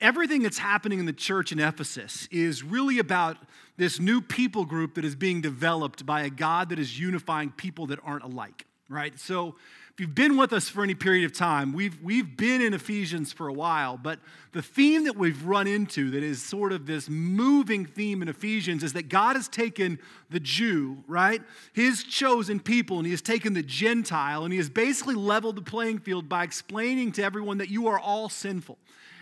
everything that's happening in the church in Ephesus is really about this new people group that is being developed by a God that is unifying people that aren't alike, right? So if you've been with us for any period of time, we've, we've been in Ephesians for a while, but the theme that we've run into that is sort of this moving theme in Ephesians is that God has taken the Jew, right, his chosen people, and he has taken the Gentile, and he has basically leveled the playing field by explaining to everyone that you are all sinful.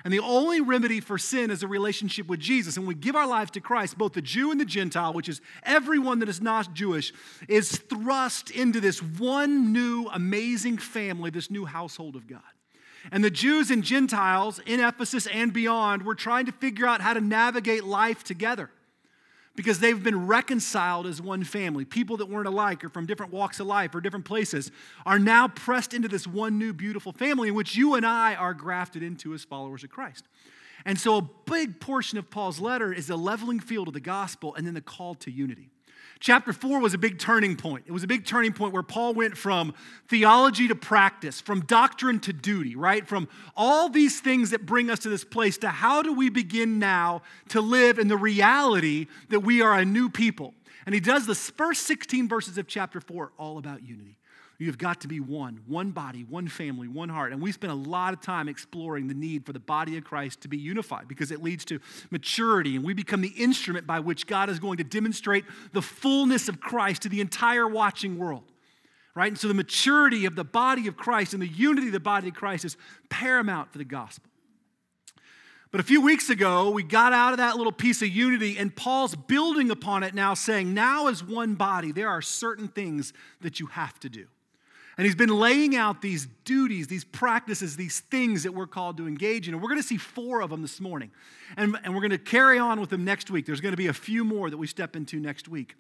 And the only remedy for sin is a relationship with Jesus. And we give our lives to Christ, both the Jew and the Gentile, which is everyone that is not Jewish, is thrust into this one new amazing family, this new household of God. And the Jews and Gentiles in Ephesus and beyond were trying to figure out how to navigate life together because they've been reconciled as one family. People that weren't alike or from different walks of life or different places are now pressed into this one new beautiful family in which you and I are grafted into as followers of Christ. And so, a big portion of Paul's letter is the leveling field of the gospel and then the call to unity. Chapter 4 was a big turning point. It was a big turning point where Paul went from theology to practice, from doctrine to duty, right? From all these things that bring us to this place to how do we begin now to live in the reality that we are a new people. And he does the first 16 verses of chapter 4 all about unity. You've got to be one, one body, one family, one heart. And we spend a lot of time exploring the need for the body of Christ to be unified because it leads to maturity and we become the instrument by which God is going to demonstrate the fullness of Christ to the entire watching world. Right? And so the maturity of the body of Christ and the unity of the body of Christ is paramount for the gospel. But a few weeks ago, we got out of that little piece of unity, and Paul's building upon it now, saying, Now, as one body, there are certain things that you have to do. And he's been laying out these duties, these practices, these things that we're called to engage in. And we're going to see four of them this morning. And, and we're going to carry on with them next week. There's going to be a few more that we step into next week.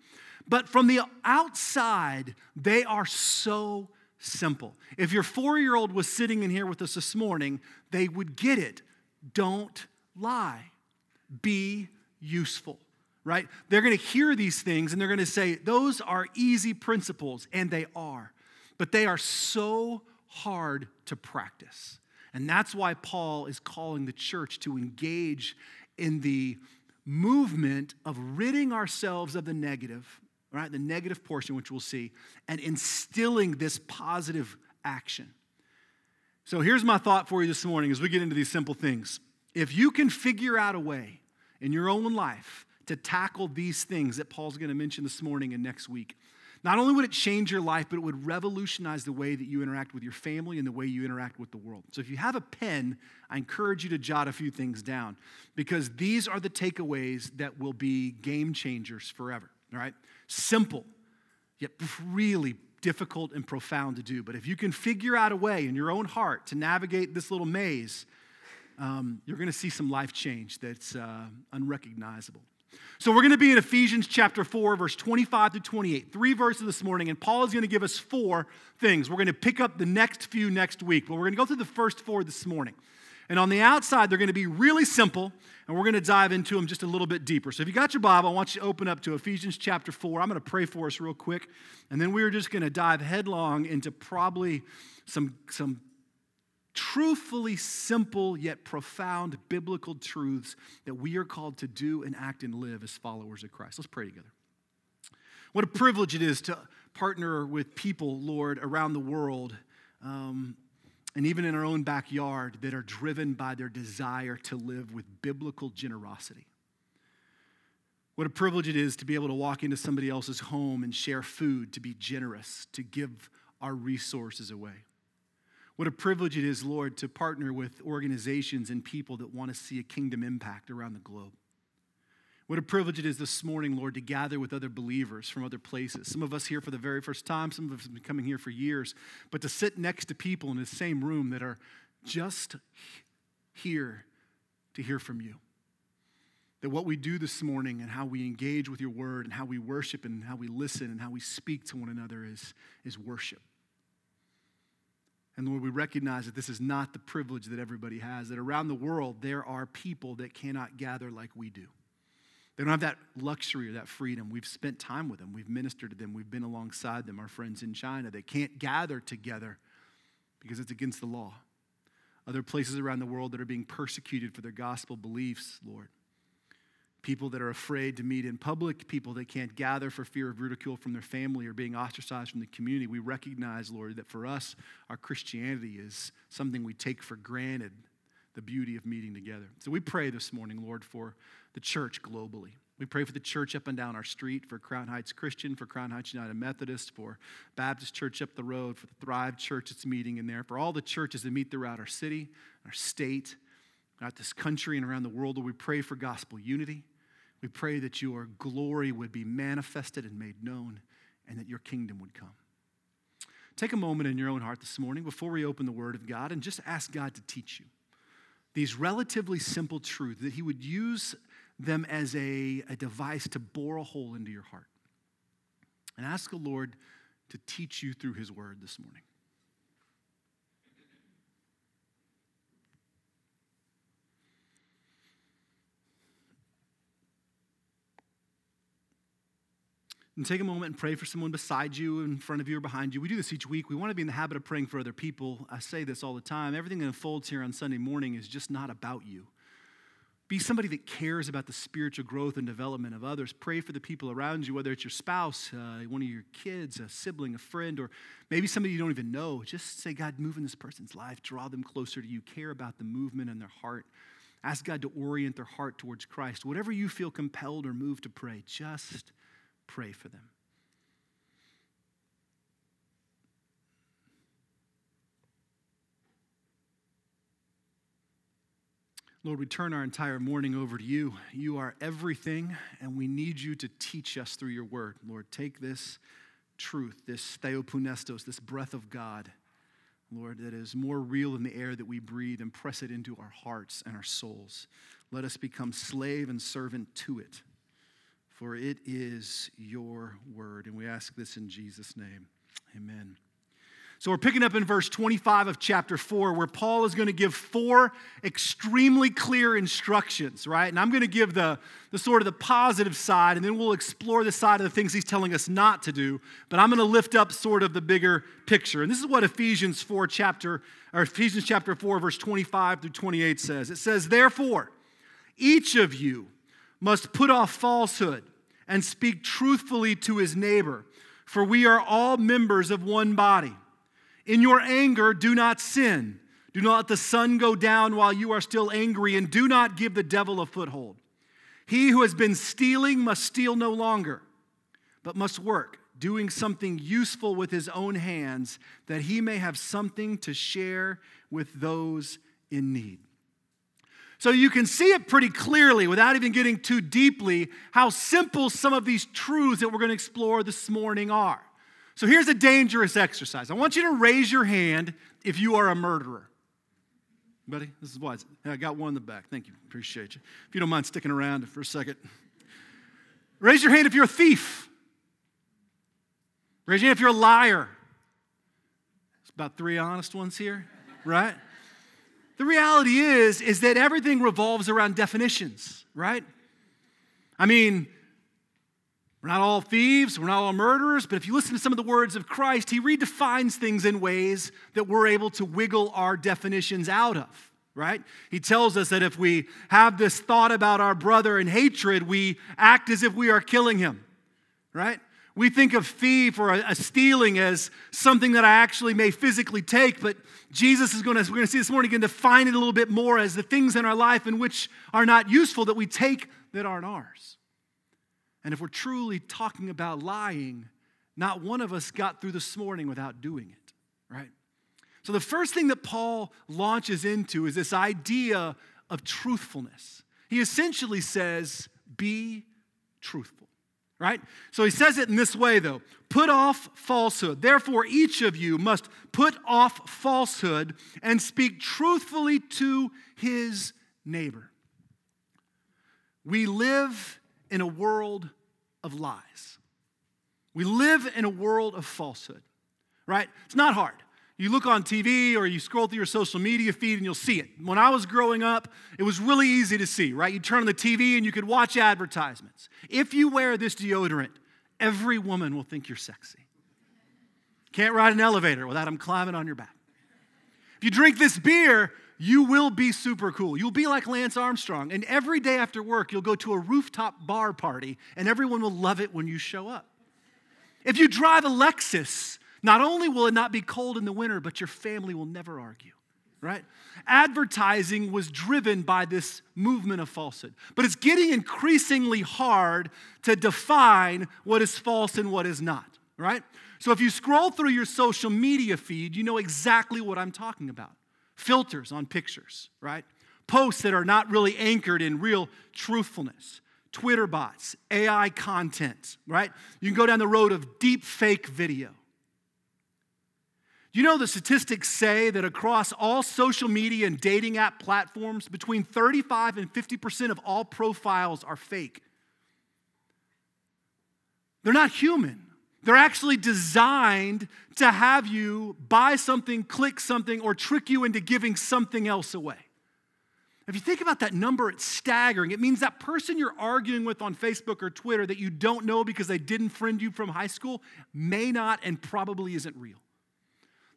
But from the outside, they are so simple. If your four year old was sitting in here with us this morning, they would get it. Don't lie, be useful right? They're going to hear these things and they're going to say, those are easy principles, and they are but they are so hard to practice. And that's why Paul is calling the church to engage in the movement of ridding ourselves of the negative, right? The negative portion, which we'll see, and instilling this positive action. So here's my thought for you this morning as we get into these simple things. If you can figure out a way in your own life to tackle these things that Paul's going to mention this morning and next week, not only would it change your life, but it would revolutionize the way that you interact with your family and the way you interact with the world. So if you have a pen, I encourage you to jot a few things down because these are the takeaways that will be game changers forever. All right? Simple, yet really difficult and profound to do. But if you can figure out a way in your own heart to navigate this little maze, um, you're going to see some life change that's uh, unrecognizable. So we're going to be in Ephesians chapter 4, verse 25 to 28. Three verses this morning, and Paul is going to give us four things. We're going to pick up the next few next week, but we're going to go through the first four this morning. And on the outside, they're going to be really simple, and we're going to dive into them just a little bit deeper. So if you got your Bible, I want you to open up to Ephesians chapter 4. I'm going to pray for us real quick, and then we're just going to dive headlong into probably some, some truthfully simple yet profound biblical truths that we are called to do and act and live as followers of Christ. Let's pray together. What a privilege it is to partner with people, Lord, around the world. Um, and even in our own backyard, that are driven by their desire to live with biblical generosity. What a privilege it is to be able to walk into somebody else's home and share food, to be generous, to give our resources away. What a privilege it is, Lord, to partner with organizations and people that want to see a kingdom impact around the globe. What a privilege it is this morning, Lord, to gather with other believers from other places. Some of us here for the very first time, some of us have been coming here for years, but to sit next to people in the same room that are just here to hear from you. That what we do this morning and how we engage with your word and how we worship and how we listen and how we speak to one another is, is worship. And Lord, we recognize that this is not the privilege that everybody has, that around the world there are people that cannot gather like we do. They don't have that luxury or that freedom. We've spent time with them, we've ministered to them, we've been alongside them, our friends in China. They can't gather together because it's against the law. other places around the world that are being persecuted for their gospel beliefs, Lord. People that are afraid to meet in public, people that can't gather for fear of ridicule from their family or being ostracized from the community. We recognize, Lord, that for us, our Christianity is something we take for granted, the beauty of meeting together. So we pray this morning, Lord, for the church globally. We pray for the church up and down our street, for Crown Heights Christian, for Crown Heights United Methodist, for Baptist Church up the road, for the Thrive Church that's meeting in there, for all the churches that meet throughout our city, our state, throughout this country, and around the world. We pray for gospel unity. We pray that your glory would be manifested and made known, and that your kingdom would come. Take a moment in your own heart this morning before we open the Word of God and just ask God to teach you these relatively simple truths, that He would use them as a, a device to bore a hole into your heart. And ask the Lord to teach you through His Word this morning. And take a moment and pray for someone beside you, in front of you, or behind you. We do this each week. We want to be in the habit of praying for other people. I say this all the time. Everything that unfolds here on Sunday morning is just not about you. Be somebody that cares about the spiritual growth and development of others. Pray for the people around you, whether it's your spouse, uh, one of your kids, a sibling, a friend, or maybe somebody you don't even know. Just say, God, move in this person's life. Draw them closer to you. Care about the movement in their heart. Ask God to orient their heart towards Christ. Whatever you feel compelled or moved to pray, just pray for them. Lord, we turn our entire morning over to you. You are everything, and we need you to teach us through your word. Lord, take this truth, this theopneustos, this breath of God, Lord, that is more real than the air that we breathe, and press it into our hearts and our souls. Let us become slave and servant to it, for it is your word. And we ask this in Jesus' name. Amen. So we're picking up in verse 25 of chapter 4, where Paul is going to give four extremely clear instructions, right? And I'm going to give the, the sort of the positive side, and then we'll explore the side of the things he's telling us not to do. But I'm going to lift up sort of the bigger picture. And this is what Ephesians 4 chapter, or Ephesians chapter 4, verse 25 through 28 says. It says, Therefore, each of you must put off falsehood and speak truthfully to his neighbor, for we are all members of one body. In your anger, do not sin. Do not let the sun go down while you are still angry, and do not give the devil a foothold. He who has been stealing must steal no longer, but must work, doing something useful with his own hands, that he may have something to share with those in need. So you can see it pretty clearly without even getting too deeply how simple some of these truths that we're going to explore this morning are. So here's a dangerous exercise. I want you to raise your hand if you are a murderer. Buddy, this is wise. I got one in the back. Thank you. Appreciate you. If you don't mind sticking around for a second. Raise your hand if you're a thief. Raise your hand if you're a liar. It's about three honest ones here, right? The reality is, is that everything revolves around definitions, right? I mean, we're not all thieves, we're not all murderers, but if you listen to some of the words of Christ, he redefines things in ways that we're able to wiggle our definitions out of, right? He tells us that if we have this thought about our brother in hatred, we act as if we are killing him, right? We think of thief or a, stealing as something that I actually may physically take, but Jesus is going to, we're going to see this morning, going to define it a little bit more as the things in our life in which are not useful that we take that aren't ours. And if we're truly talking about lying, not one of us got through this morning without doing it, right? So the first thing that Paul launches into is this idea of truthfulness. He essentially says, be truthful, right? So he says it in this way, though put off falsehood. Therefore, each of you must put off falsehood and speak truthfully to his neighbor. We live in a world of lies. We live in a world of falsehood, right? It's not hard. You look on TV or you scroll through your social media feed and you'll see it. When I was growing up, it was really easy to see, right? You turn on the TV and you could watch advertisements. If you wear this deodorant, every woman will think you're sexy. Can't ride an elevator without them climbing on your back. If you drink this beer, you will be super cool. You'll be like Lance Armstrong. And every day after work, you'll go to a rooftop bar party, and everyone will love it when you show up. If you drive a Lexus, not only will it not be cold in the winter, but your family will never argue, right? Advertising was driven by this movement of falsehood. But it's getting increasingly hard to define what is false and what is not, right? So if you scroll through your social media feed, you know exactly what I'm talking about filters on pictures, right? Posts that are not really anchored in real truthfulness. Twitter bots, AI content, right? You can go down the road of deep fake video. You know, the statistics say that across all social media and dating app platforms, between 35 and 50% of all profiles are fake. They're not human. They're actually designed to have you buy something, click something, or trick you into giving something else away. If you think about that number, it's staggering. It means that person you're arguing with on Facebook or Twitter that you don't know because they didn't friend you from high school may not and probably isn't real.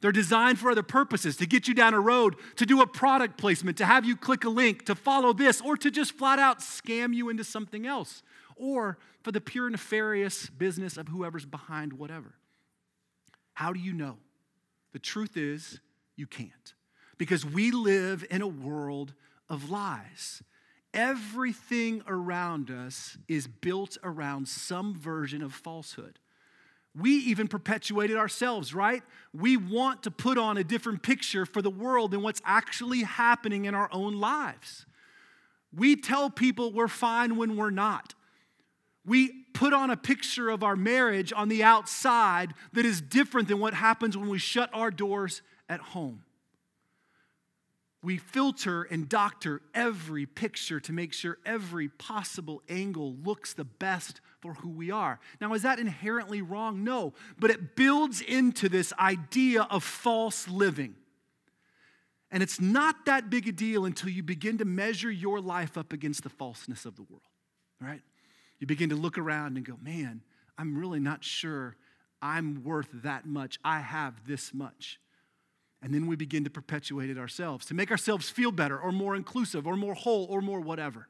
They're designed for other purposes to get you down a road, to do a product placement, to have you click a link, to follow this, or to just flat out scam you into something else or for the pure nefarious business of whoever's behind whatever. How do you know? The truth is, you can't. Because we live in a world of lies. Everything around us is built around some version of falsehood. We even perpetuate it ourselves, right? We want to put on a different picture for the world than what's actually happening in our own lives. We tell people we're fine when we're not. We put on a picture of our marriage on the outside that is different than what happens when we shut our doors at home. We filter and doctor every picture to make sure every possible angle looks the best for who we are. Now, is that inherently wrong? No, but it builds into this idea of false living. And it's not that big a deal until you begin to measure your life up against the falseness of the world, right? you begin to look around and go, man, I'm really not sure I'm worth that much. I have this much. And then we begin to perpetuate it ourselves to make ourselves feel better or more inclusive or more whole or more whatever.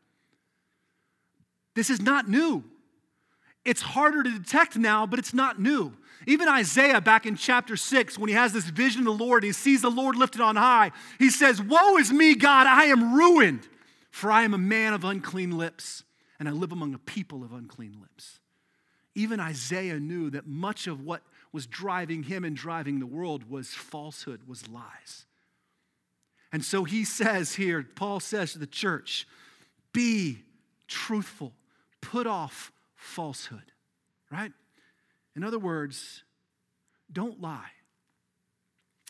This is not new. It's harder to detect now, but it's not new. Even Isaiah, back in chapter 6, when he has this vision of the Lord, he sees the Lord lifted on high, he says, Woe is me, God, I am ruined, for I am a man of unclean lips and I live among a people of unclean lips. Even Isaiah knew that much of what was driving him and driving the world was falsehood, was lies. And so he says here, Paul says to the church, be truthful, put off falsehood, right? In other words, don't lie.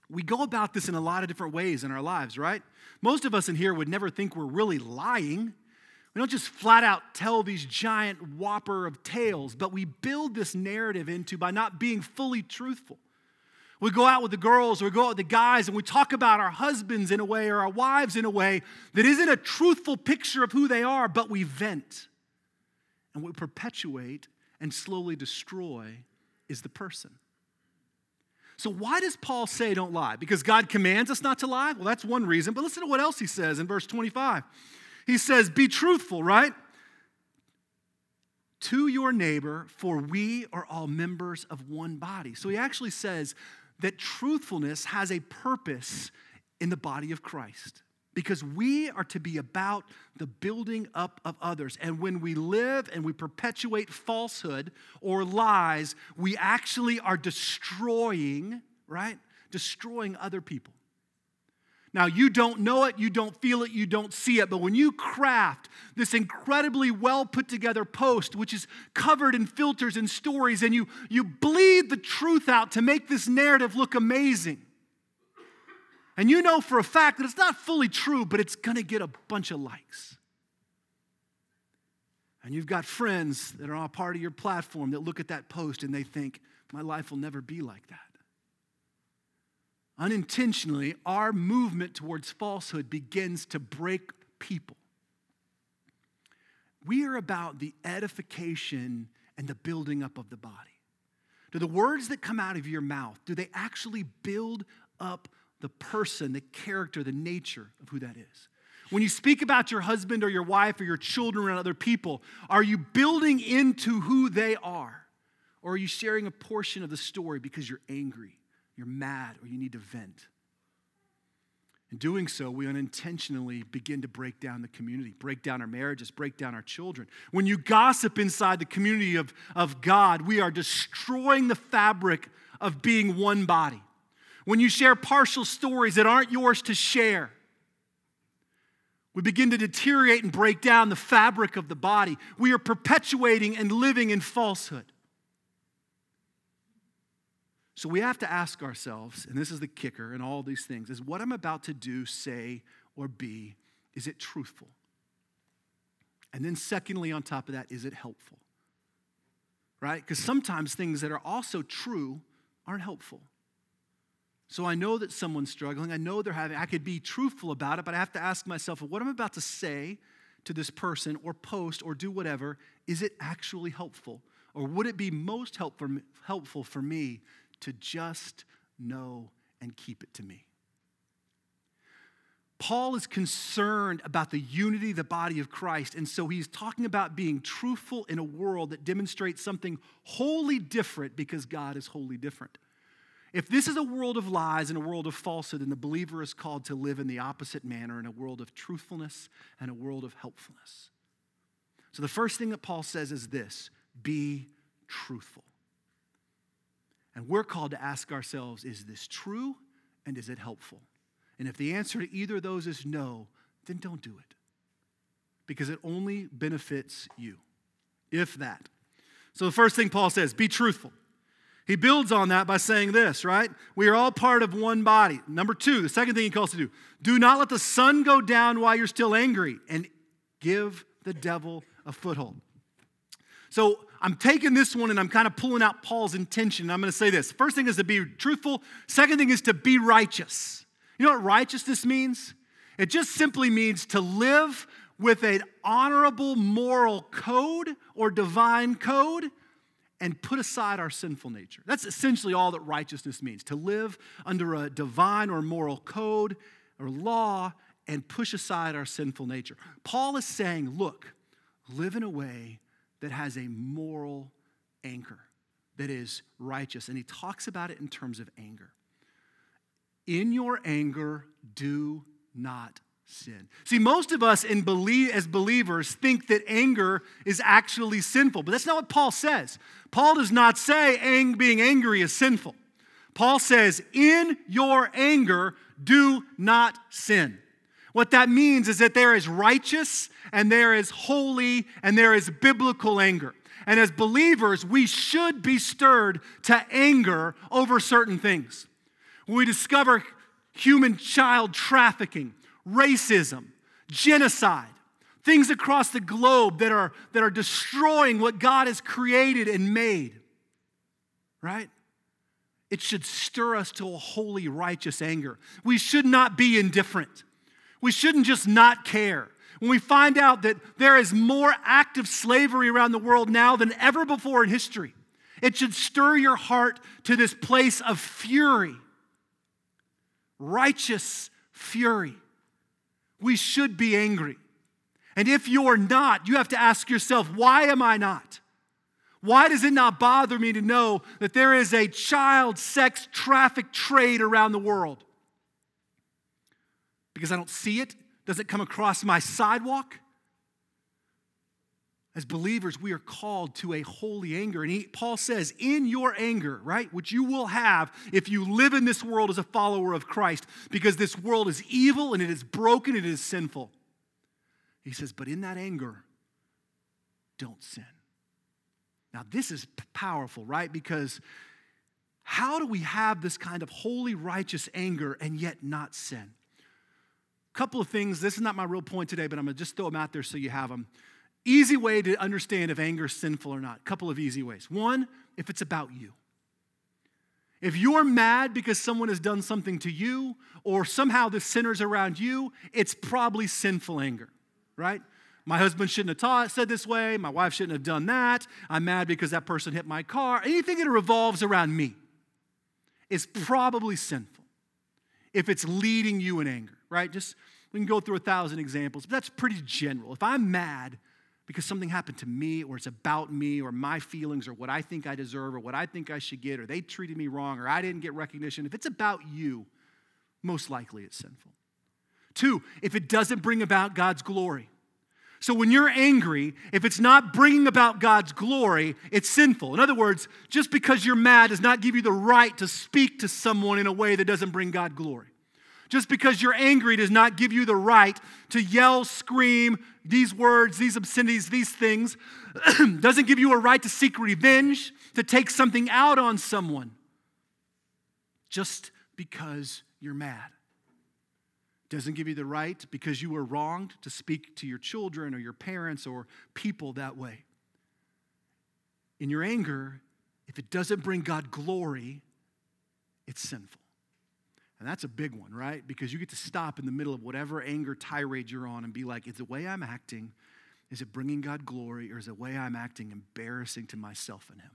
We go about this in a lot of different ways in our lives, right? Most of us in here would never think we're really lying. We don't just flat out tell these giant whopper of tales, but we build this narrative into by not being fully truthful. We go out with the girls or we go out with the guys and we talk about our husbands in a way or our wives in a way that isn't a truthful picture of who they are, but we vent. And what we perpetuate and slowly destroy is the person. So, why does Paul say don't lie? Because God commands us not to lie? Well, that's one reason. But listen to what else he says in verse 25. He says, Be truthful, right? To your neighbor, for we are all members of one body. So he actually says that truthfulness has a purpose in the body of Christ because we are to be about the building up of others. And when we live and we perpetuate falsehood or lies, we actually are destroying, right? Destroying other people. Now, you don't know it, you don't feel it, you don't see it, but when you craft this incredibly well put together post, which is covered in filters and stories, and you, you bleed the truth out to make this narrative look amazing, and you know for a fact that it's not fully true, but it's gonna get a bunch of likes. And you've got friends that are all part of your platform that look at that post and they think, my life will never be like that unintentionally, our movement towards falsehood begins to break people. We are about the edification and the building up of the body. Do the words that come out of your mouth, do they actually build up the person, the character, the nature of who that is. When you speak about your husband or your wife or your children or other people, are you building into who they are? Or are you sharing a portion of the story because you're angry, you're mad, or you need to vent? In doing so, we unintentionally begin to break down the community, break down our marriages, break down our children. When you gossip inside the community of, of God, we are destroying the fabric of being one body. When you share partial stories that aren't yours to share, we begin to deteriorate and break down the fabric of the body. We are perpetuating and living in falsehood. So we have to ask ourselves, and this is the kicker in all these things, is what I'm about to do, say, or be, is it truthful? And then, secondly, on top of that, is it helpful? Right? Because sometimes things that are also true aren't helpful. So I know that someone's struggling. I know they're having, I could be truthful about it, but I have to ask myself, what I'm about to say to this person or post or do whatever, is it actually helpful? Or would it be most helpful, helpful for me to just know and keep it to me. Paul is concerned about the unity of the body of Christ, and so he's talking about being truthful in a world that demonstrates something wholly different because God is wholly different. If this is a world of lies and a world of falsehood, then the believer is called to live in the opposite manner in a world of truthfulness and a world of helpfulness. So the first thing that Paul says is this be truthful. And we're called to ask ourselves is this true and is it helpful? And if the answer to either of those is no, then don't do it because it only benefits you, if that. So the first thing Paul says be truthful. He builds on that by saying this, right? We are all part of one body. Number two, the second thing he calls to do do not let the sun go down while you're still angry and give the devil a foothold. So I'm taking this one and I'm kind of pulling out Paul's intention. I'm going to say this. First thing is to be truthful. Second thing is to be righteous. You know what righteousness means? It just simply means to live with an honorable moral code or divine code and put aside our sinful nature. That's essentially all that righteousness means to live under a divine or moral code or law and push aside our sinful nature. Paul is saying, look, live in a way that has a moral anchor that is righteous. And he talks about it in terms of anger. In your anger, do not sin. See, most of us in believe, as believers think that anger is actually sinful, but that's not what Paul says. Paul does not say ang- being angry is sinful. Paul says, in your anger, do not sin. What that means is that there is righteous and there is holy and there is biblical anger. And as believers, we should be stirred to anger over certain things. When we discover human child trafficking, racism, genocide, things across the globe that are, that are destroying what God has created and made, right? It should stir us to a holy, righteous anger. We should not be indifferent. We shouldn't just not care. When we find out that there is more active slavery around the world now than ever before in history, it should stir your heart to this place of fury, righteous fury. We should be angry. And if you're not, you have to ask yourself, why am I not? Why does it not bother me to know that there is a child sex traffic trade around the world? Because I don't see it? Does it come across my sidewalk? As believers, we are called to a holy anger. And he, Paul says, in your anger, right, which you will have if you live in this world as a follower of Christ, because this world is evil and it is broken, and it is sinful. He says, but in that anger, don't sin. Now, this is powerful, right? Because how do we have this kind of holy, righteous anger and yet not sin? Couple of things. This is not my real point today, but I'm going to just throw them out there so you have them. Easy way to understand if anger is sinful or not. Couple of easy ways. One, if it's about you. If you're mad because someone has done something to you or somehow the sinner's around you, it's probably sinful anger, right? My husband shouldn't have taught, said this way. My wife shouldn't have done that. I'm mad because that person hit my car. Anything that revolves around me is probably sinful. if it's leading you in anger, right? Just we can go through a thousand examples, but that's pretty general. If I'm mad because something happened to me, or it's about me, or my feelings, or what I think I deserve, or what I think I should get, or they treated me wrong, or I didn't get recognition, if it's about you, most likely it's sinful. Two, if it doesn't bring about God's glory. So when you're angry, if it's not bringing about God's glory, it's sinful. In other words, just because you're mad does not give you the right to speak to someone in a way that doesn't bring God glory. Just because you're angry does not give you the right to yell, scream, these words, these obscenities, these things. doesn't give you a right to seek revenge, to take something out on someone. Just because you're mad doesn't give you the right because you were wronged to speak to your children or your parents or people that way. In your anger, if it doesn't bring God glory, it's sinful. And that's a big one, right? Because you get to stop in the middle of whatever anger tirade you're on and be like, is the way I'm acting, is it bringing God glory, or is the way I'm acting embarrassing to myself and Him?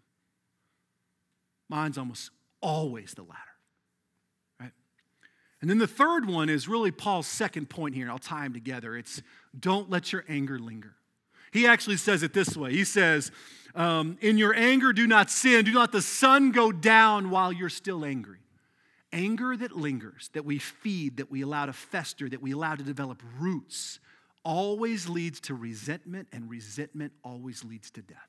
Mine's almost always the latter. Right? And then the third one is really Paul's second point here, and I'll tie them together. It's don't let your anger linger. He actually says it this way He says, um, In your anger, do not sin. Do not the sun go down while you're still angry. Anger that lingers, that we feed, that we allow to fester, that we allow to develop roots, always leads to resentment, and resentment always leads to death.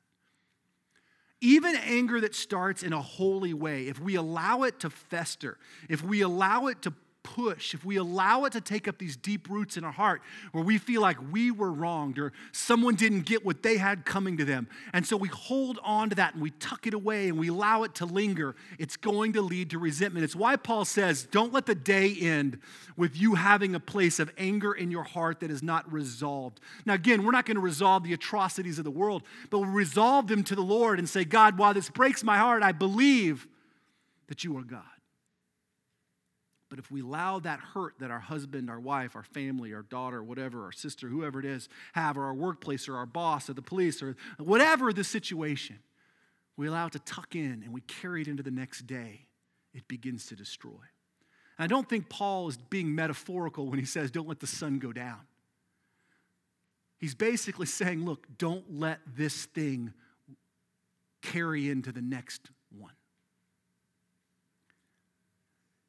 Even anger that starts in a holy way, if we allow it to fester, if we allow it to push, if we allow it to take up these deep roots in our heart where we feel like we were wronged or someone didn't get what they had coming to them, and so we hold on to that and we tuck it away and we allow it to linger, it's going to lead to resentment. It's why Paul says, don't let the day end with you having a place of anger in your heart that is not resolved. Now, again, we're not going to resolve the atrocities of the world, but we'll resolve them to the Lord and say, God, while this breaks my heart, I believe that you are God. But if we allow that hurt that our husband, our wife, our family, our daughter, whatever, our sister, whoever it is, have, or our workplace, or our boss, or the police, or whatever the situation, we allow it to tuck in and we carry it into the next day, it begins to destroy. And I don't think Paul is being metaphorical when he says, don't let the sun go down. He's basically saying, look, don't let this thing carry into the next one.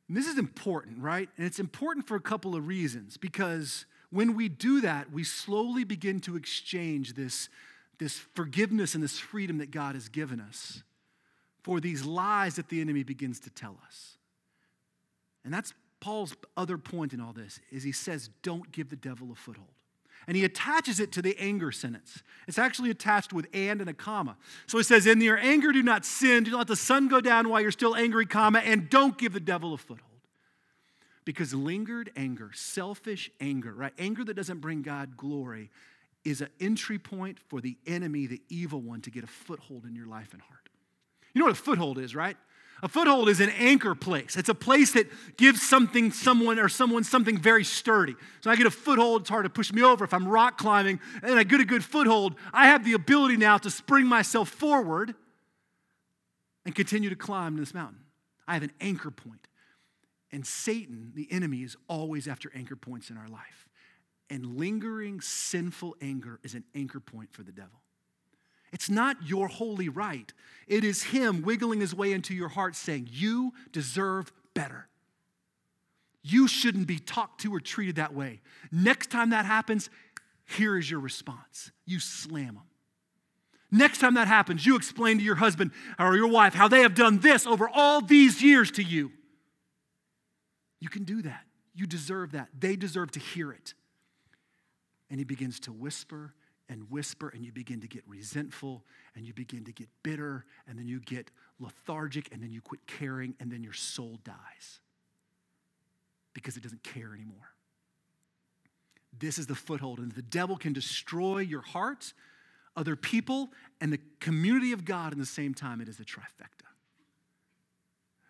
And this is important, right? And it's important for a couple of reasons because when we do that, we slowly begin to exchange this, this forgiveness and this freedom that God has given us for these lies that the enemy begins to tell us. And that's Paul's other point in all this is he says don't give the devil a foothold and he attaches it to the anger sentence. It's actually attached with and and a comma. So he says, In your anger, do not sin. Do not let the sun go down while you're still angry, comma, and don't give the devil a foothold. Because lingered anger, selfish anger, right? Anger that doesn't bring God glory is an entry point for the enemy, the evil one, to get a foothold in your life and heart. You know what a foothold is, right? A foothold is an anchor place. It's a place that gives something, someone, or someone something very sturdy. So I get a foothold, it's hard to push me over. If I'm rock climbing and I get a good foothold, I have the ability now to spring myself forward and continue to climb this mountain. I have an anchor point. And Satan, the enemy, is always after anchor points in our life. And lingering sinful anger is an anchor point for the devil. It's not your holy right. It is Him wiggling His way into your heart saying, You deserve better. You shouldn't be talked to or treated that way. Next time that happens, here is your response you slam them. Next time that happens, you explain to your husband or your wife how they have done this over all these years to you. You can do that. You deserve that. They deserve to hear it. And he begins to whisper and whisper, and you begin to get resentful, and you begin to get bitter, and then you get lethargic, and then you quit caring, and then your soul dies because it doesn't care anymore. This is the foothold, and the devil can destroy your heart, other people, and the community of God in the same time. It is the trifecta.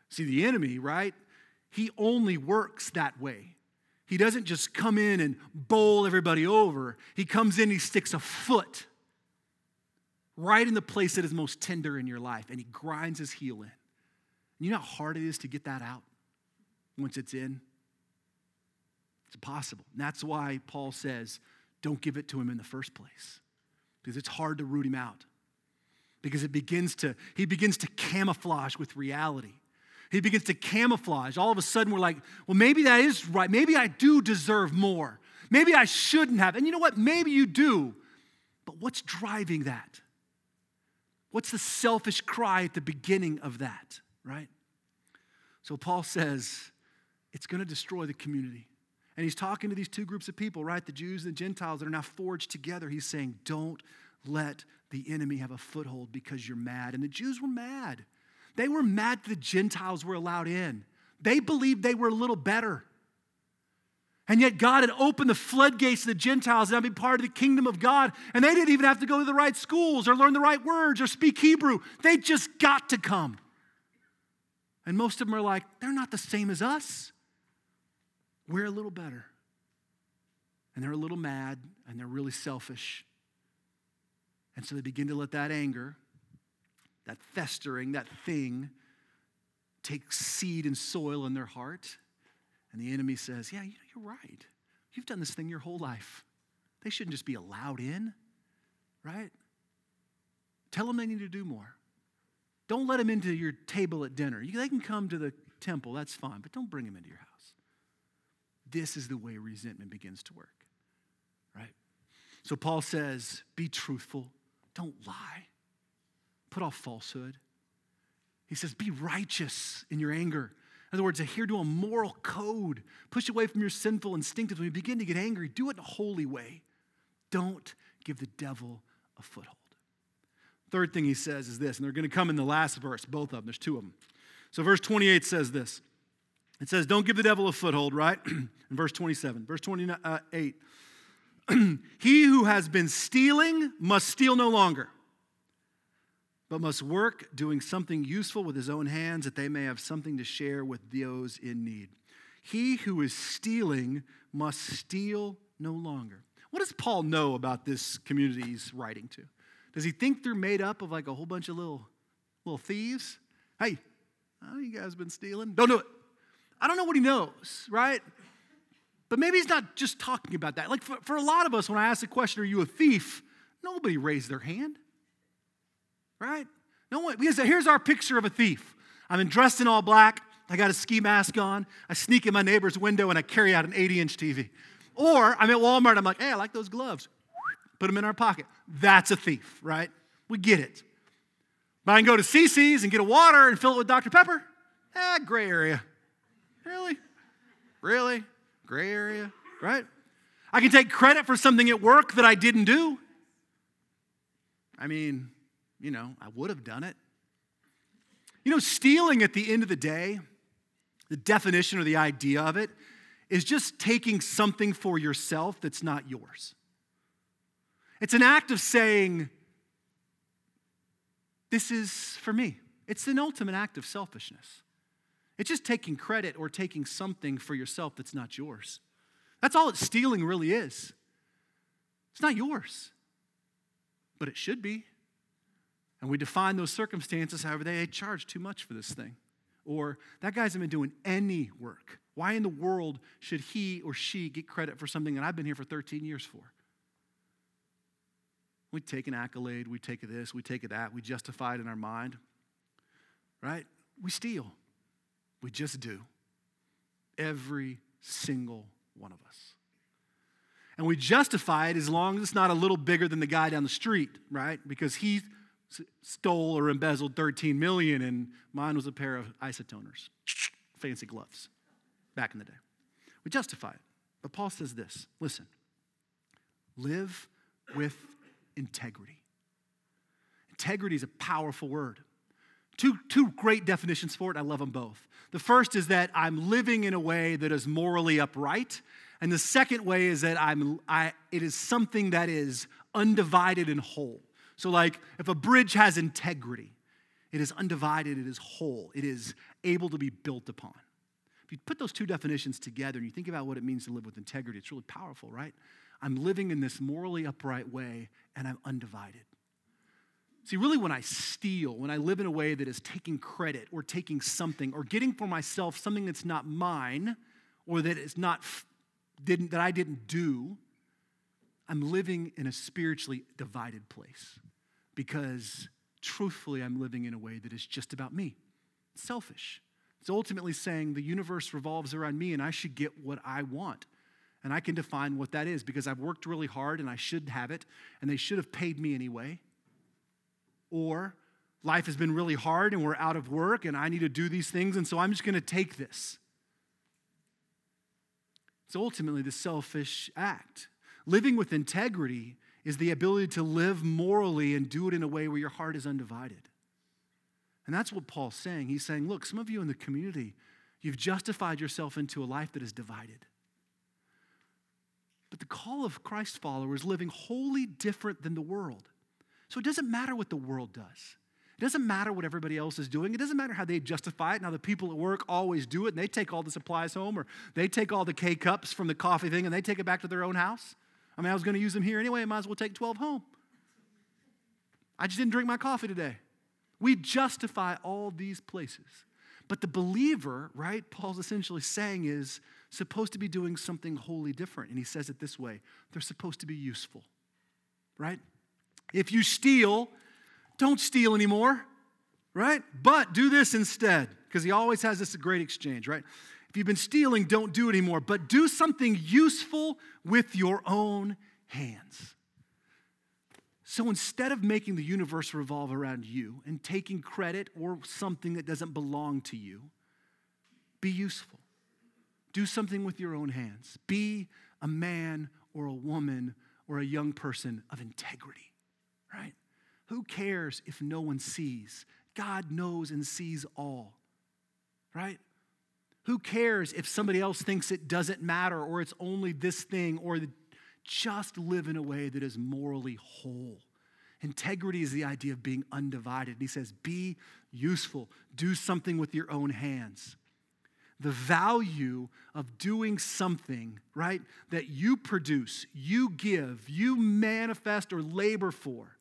See, the enemy, right? He only works that way. He doesn't just come in and bowl everybody over. He comes in, he sticks a foot right in the place that is most tender in your life, and he grinds his heel in. You know how hard it is to get that out once it's in? It's impossible. And that's why Paul says, don't give it to him in the first place. Because it's hard to root him out. Because it begins to, he begins to camouflage with reality. He begins to camouflage. All of a sudden, we're like, well, maybe that is right. Maybe I do deserve more. Maybe I shouldn't have. And you know what? Maybe you do. But what's driving that? What's the selfish cry at the beginning of that, right? So Paul says it's going to destroy the community. And he's talking to these two groups of people, right? The Jews and the Gentiles that are now forged together. He's saying, don't let the enemy have a foothold because you're mad. And the Jews were mad. They were mad the Gentiles were allowed in. They believed they were a little better. And yet God had opened the floodgates to the Gentiles and be part of the kingdom of God. And they didn't even have to go to the right schools or learn the right words or speak Hebrew. They just got to come. And most of them are like, they're not the same as us. We're a little better. And they're a little mad and they're really selfish. And so they begin to let that anger, that festering, that thing take seed and soil in their heart. And the enemy says, Yeah, you're right. You've done this thing your whole life. They shouldn't just be allowed in, right? Tell them they need to do more. Don't let them into your table at dinner. They can come to the temple, that's fine, but don't bring them into your house. This is the way resentment begins to work, right? So Paul says, be truthful, don't lie, put off falsehood. He says, be righteous in your anger. In other words, adhere to a moral code. Push away from your sinful instinctives. When you begin to get angry, do it in a holy way. Don't give the devil a foothold. Third thing he says is this, and they're going to come in the last verse, both of them. There's two of them. So, verse 28 says this it says, Don't give the devil a foothold, right? in verse 27. Verse 28 He who has been stealing must steal no longer, but must work doing something useful with his own hands that they may have something to share with those in need. He who is stealing must steal no longer. What does Paul know about this community he's writing to? Does he think they're made up of like a whole bunch of little, little thieves? Hey, you guys been stealing. Don't do it. I don't know what he knows, right? But maybe he's not just talking about that. Like for, for a lot of us, when I ask the question, Are you a thief? Nobody raised their hand, right? No one, because here's our picture of a thief. I'm dressed in all black. I got a ski mask on. I sneak in my neighbor's window and I carry out an 80 inch TV. Or I'm at Walmart. I'm like, hey, I like those gloves. Put them in our pocket. That's a thief, right? We get it. But I can go to CC's and get a water and fill it with Dr. Pepper. Eh, gray area. Really? Really? Gray area, right? I can take credit for something at work that I didn't do. I mean, you know, I would have done it. You know, stealing at the end of the day, the definition or the idea of it is just taking something for yourself that's not yours. It's an act of saying, This is for me. It's an ultimate act of selfishness. It's just taking credit or taking something for yourself that's not yours. That's all that stealing really is. It's not yours, but it should be. And we define those circumstances however they charge too much for this thing. Or that guy's not been doing any work. Why in the world should he or she get credit for something that I've been here for 13 years for? We take an accolade, we take this, we take that, we justify it in our mind, right? We steal. We just do. Every single one of us. And we justify it as long as it's not a little bigger than the guy down the street, right? Because he stole or embezzled 13 million and mine was a pair of isotoners, fancy gloves back in the day. We justify it. But Paul says this listen, live with integrity. Integrity is a powerful word. Two, two great definitions for it. I love them both. The first is that I'm living in a way that is morally upright. And the second way is that I'm, I, it is something that is undivided and whole. So, like, if a bridge has integrity, it is undivided, it is whole, it is able to be built upon. If you put those two definitions together and you think about what it means to live with integrity, it's really powerful, right? I'm living in this morally upright way and I'm undivided. See, really, when I steal, when I live in a way that is taking credit or taking something or getting for myself something that's not mine or that is not didn't, that I didn't do, I'm living in a spiritually divided place because truthfully, I'm living in a way that is just about me. It's selfish. It's ultimately saying the universe revolves around me and I should get what I want. And I can define what that is because I've worked really hard and I should have it, and they should have paid me anyway. Or life has been really hard and we're out of work and I need to do these things, and so I'm just going to take this. It's ultimately the selfish act. Living with integrity is the ability to live morally and do it in a way where your heart is undivided. And that's what Paul's saying. He's saying, look, some of you in the community, you've justified yourself into a life that is divided. But the call of Christ followers living wholly different than the world. So it doesn't matter what the world does. It doesn't matter what everybody else is doing. It doesn't matter how they justify it. Now, the people at work always do it, and they take all the supplies home, or they take all the K cups from the coffee thing and they take it back to their own house. I mean, I was going to use them here anyway. I might as well take 12 home. I just didn't drink my coffee today. We justify all these places. But the believer, right, Paul's essentially saying is supposed to be doing something wholly different. And he says it this way they're supposed to be useful, right? If you steal, don't steal anymore, right? But do this instead, because he always has this great exchange, right? You've been stealing, don't do it anymore, but do something useful with your own hands. So instead of making the universe revolve around you and taking credit or something that doesn't belong to you, be useful. Do something with your own hands. Be a man or a woman or a young person of integrity, right? Who cares if no one sees? God knows and sees all, right? Who cares if somebody else thinks it doesn't matter or it's only this thing or just live in a way that is morally whole. Integrity is the idea of being undivided. And he says, be useful, do something with your own hands. The value of doing something, right, that you produce, you give, you manifest or labor for,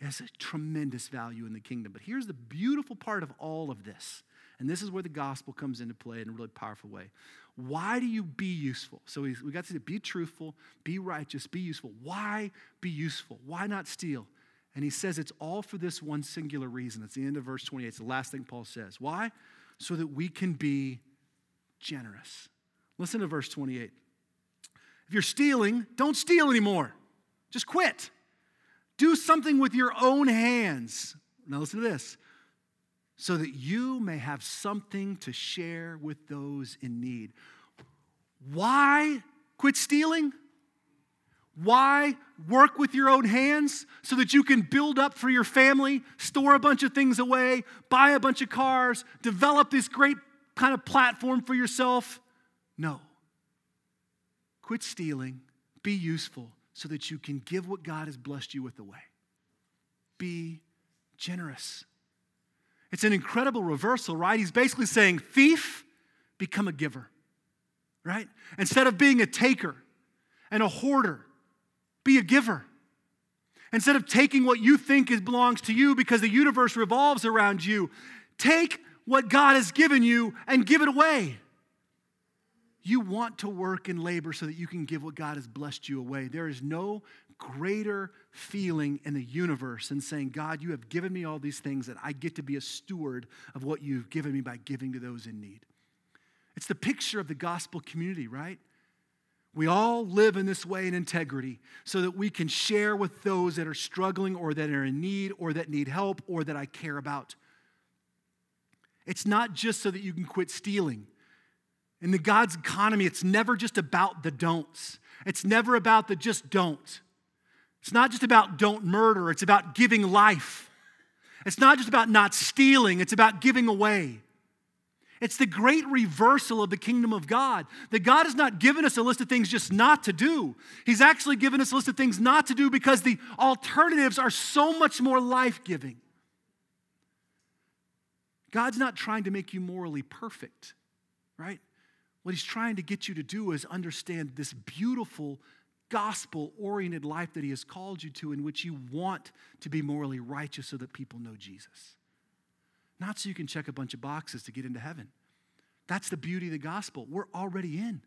is a tremendous value in the kingdom. But here's the beautiful part of all of this. And this is where the gospel comes into play in a really powerful way. Why do you be useful? So we, got to say, be truthful, be righteous, be useful. Why be useful? Why not steal? And he says it's all for this one singular reason. It's the end of verse 28. It's the last thing Paul says. Why? So that we can be generous. Listen to verse 28. If you're stealing, don't steal anymore. Just quit. Do something with your own hands. Now, listen to this so that you may have something to share with those in need. Why quit stealing? Why work with your own hands so that you can build up for your family, store a bunch of things away, buy a bunch of cars, develop this great kind of platform for yourself? No. Quit stealing, be useful so that you can give what God has blessed you with away. Be generous. It's an incredible reversal, right? He's basically saying, thief, become a giver, right? Instead of being a taker and a hoarder, be a giver. Instead of taking what you think is, belongs to you because the universe revolves around you, take what God has given you and give it away. You want to work and labor so that you can give what God has blessed you away. There is no greater feeling in the universe than saying, God, you have given me all these things that I get to be a steward of what you've given me by giving to those in need. It's the picture of the gospel community, right? We all live in this way in integrity so that we can share with those that are struggling or that are in need or that need help or that I care about. It's not just so that you can quit stealing. In the God's economy, it's never just about the don'ts. It's never about the just don't. It's not just about don't murder, it's about giving life. It's not just about not stealing, it's about giving away. It's the great reversal of the kingdom of God. That God has not given us a list of things just not to do. He's actually given us a list of things not to do because the alternatives are so much more life giving. God's not trying to make you morally perfect, right? What he's trying to get you to do is understand this beautiful gospel oriented life that he has called you to, in which you want to be morally righteous so that people know Jesus. Not so you can check a bunch of boxes to get into heaven. That's the beauty of the gospel. We're already in.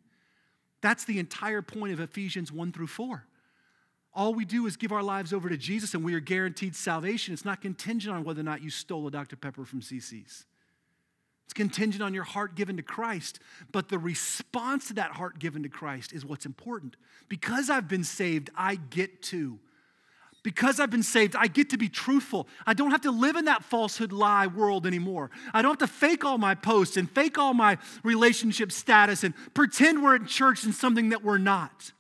That's the entire point of Ephesians 1 through 4. All we do is give our lives over to Jesus and we are guaranteed salvation. It's not contingent on whether or not you stole a Dr. Pepper from CC's. It's contingent on your heart given to Christ, but the response to that heart given to Christ is what's important. Because I've been saved, I get to. Because I've been saved, I get to be truthful. I don't have to live in that falsehood lie world anymore. I don't have to fake all my posts and fake all my relationship status and pretend we're in church and something that we're not.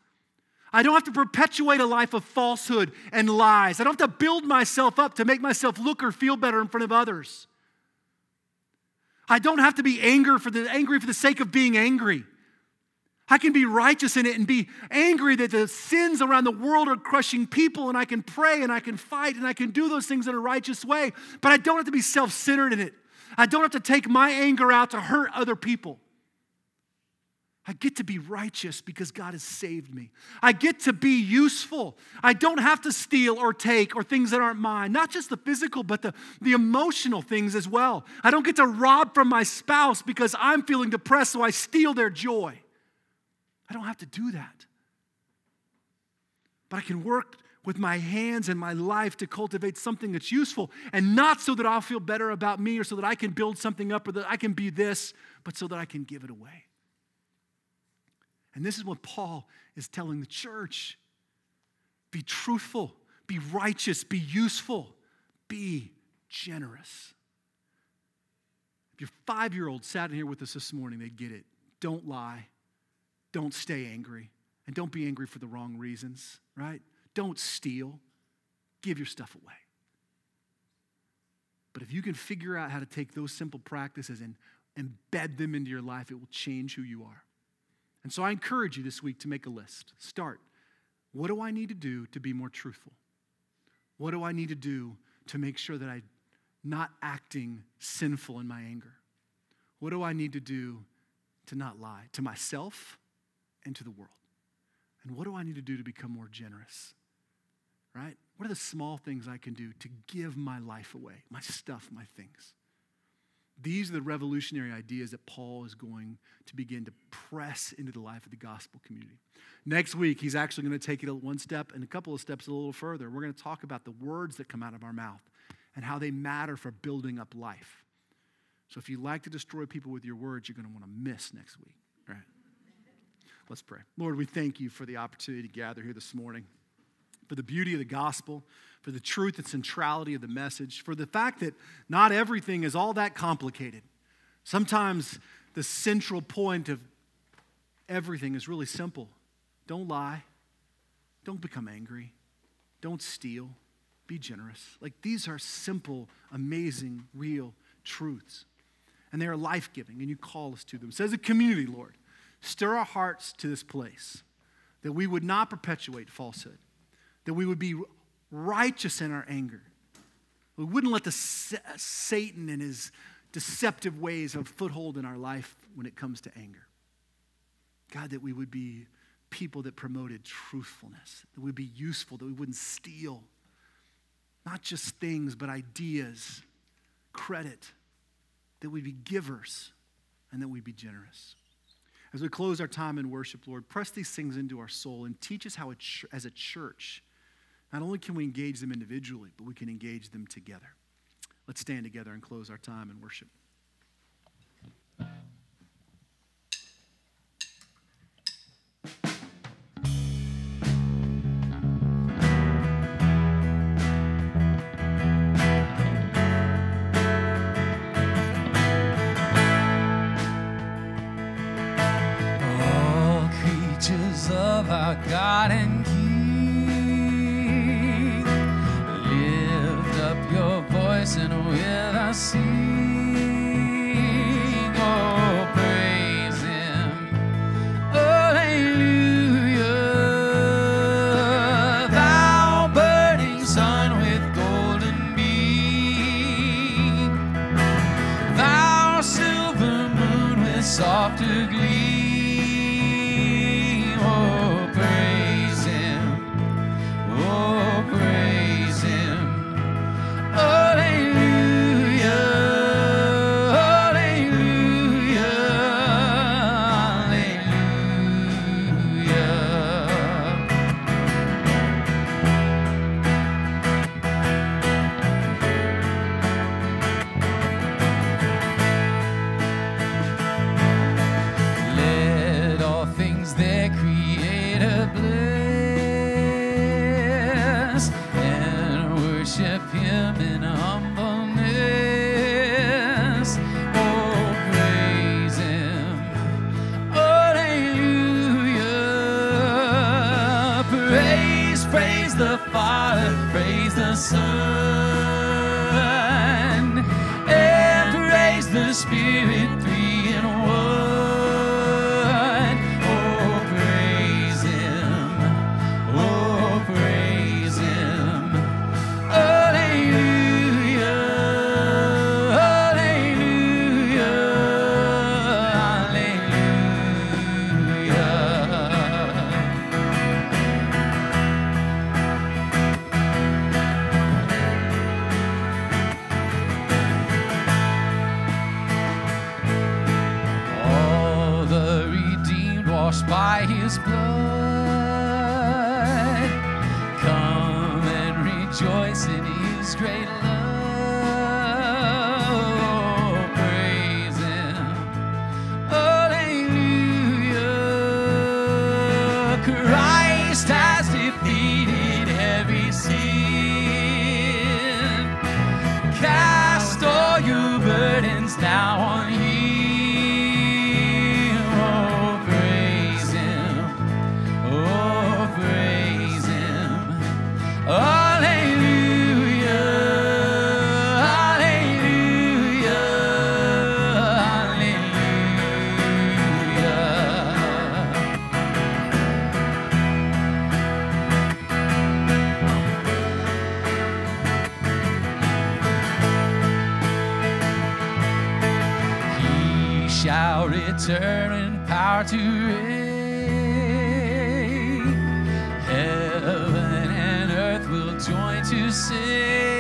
I don't have to perpetuate a life of falsehood and lies. I don't have to build myself up to make myself look or feel better in front of others. I don't have to be angry for the, angry for the sake of being angry. I can be righteous in it and be angry that the sins around the world are crushing people, and I can pray and I can fight and I can do those things in a righteous way, but I don't have to be self centered in it. I don't have to take my anger out to hurt other people. I get to be righteous because God has saved me. I get to be useful. I don't have to steal or take or things that aren't mine, not just the physical, but the, the emotional things as well. I don't get to rob from my spouse because I'm feeling depressed, so I steal their joy. I don't have to do that. But I can work with my hands and my life to cultivate something that's useful and not so that I'll feel better about me or so that I can build something up or that I can be this, but so that I can give it away. And this is what Paul is telling the church be truthful, be righteous, be useful, be generous. If your five year old sat in here with us this morning, they'd get it. Don't lie, don't stay angry, and don't be angry for the wrong reasons, right? Don't steal, give your stuff away. But if you can figure out how to take those simple practices and embed them into your life, it will change who you are. And so I encourage you this week to make a list. Start. What do I need to do to be more truthful? What do I need to do to make sure that I'm not acting sinful in my anger? What do I need to do to not lie to myself and to the world? And what do I need to do to become more generous? Right? What are the small things I can do to give my life away, my stuff, my things? These are the revolutionary ideas that Paul is going to begin to press into the life of the gospel community. Next week, he's actually going to take it one step and a couple of steps a little further. We're going to talk about the words that come out of our mouth and how they matter for building up life. So if you like to destroy people with your words, you're going to want to miss next week. All right? Let's pray. Lord, we thank you for the opportunity to gather here this morning, for the beauty of the gospel for the truth and centrality of the message, for the fact that not everything is all that complicated. Sometimes the central point of everything is really simple don't lie, don't become angry, don't steal, be generous. Like these are simple, amazing, real truths. And they are life giving, and you call us to them. So, as a community, Lord, stir our hearts to this place that we would not perpetuate falsehood, that we would be righteous in our anger. We wouldn't let the Satan and his deceptive ways have foothold in our life when it comes to anger. God, that we would be people that promoted truthfulness, that we'd be useful, that we wouldn't steal not just things, but ideas, credit, that we'd be givers, and that we'd be generous. As we close our time in worship, Lord, press these things into our soul and teach us how, as a church, not only can we engage them individually, but we can engage them together. Let's stand together and close our time in worship. Shall return in power to reign. Heaven and earth will join to sing.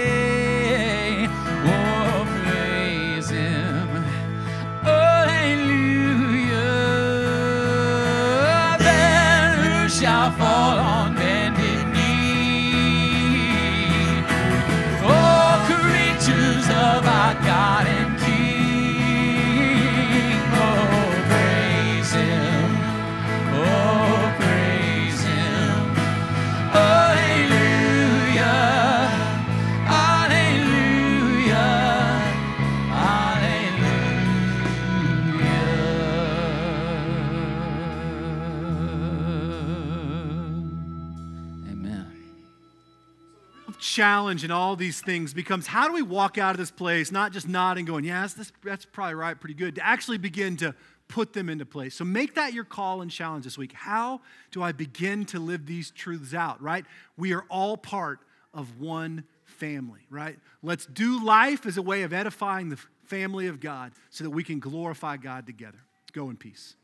Challenge in all these things becomes how do we walk out of this place not just nodding going yes that's, that's probably right pretty good to actually begin to put them into place? So make that your call and challenge this week. How do i begin to live these truths out right? We are all part of one family right? Let's do life as a way of edifying the family of god so that we can glorify god together. Go in peace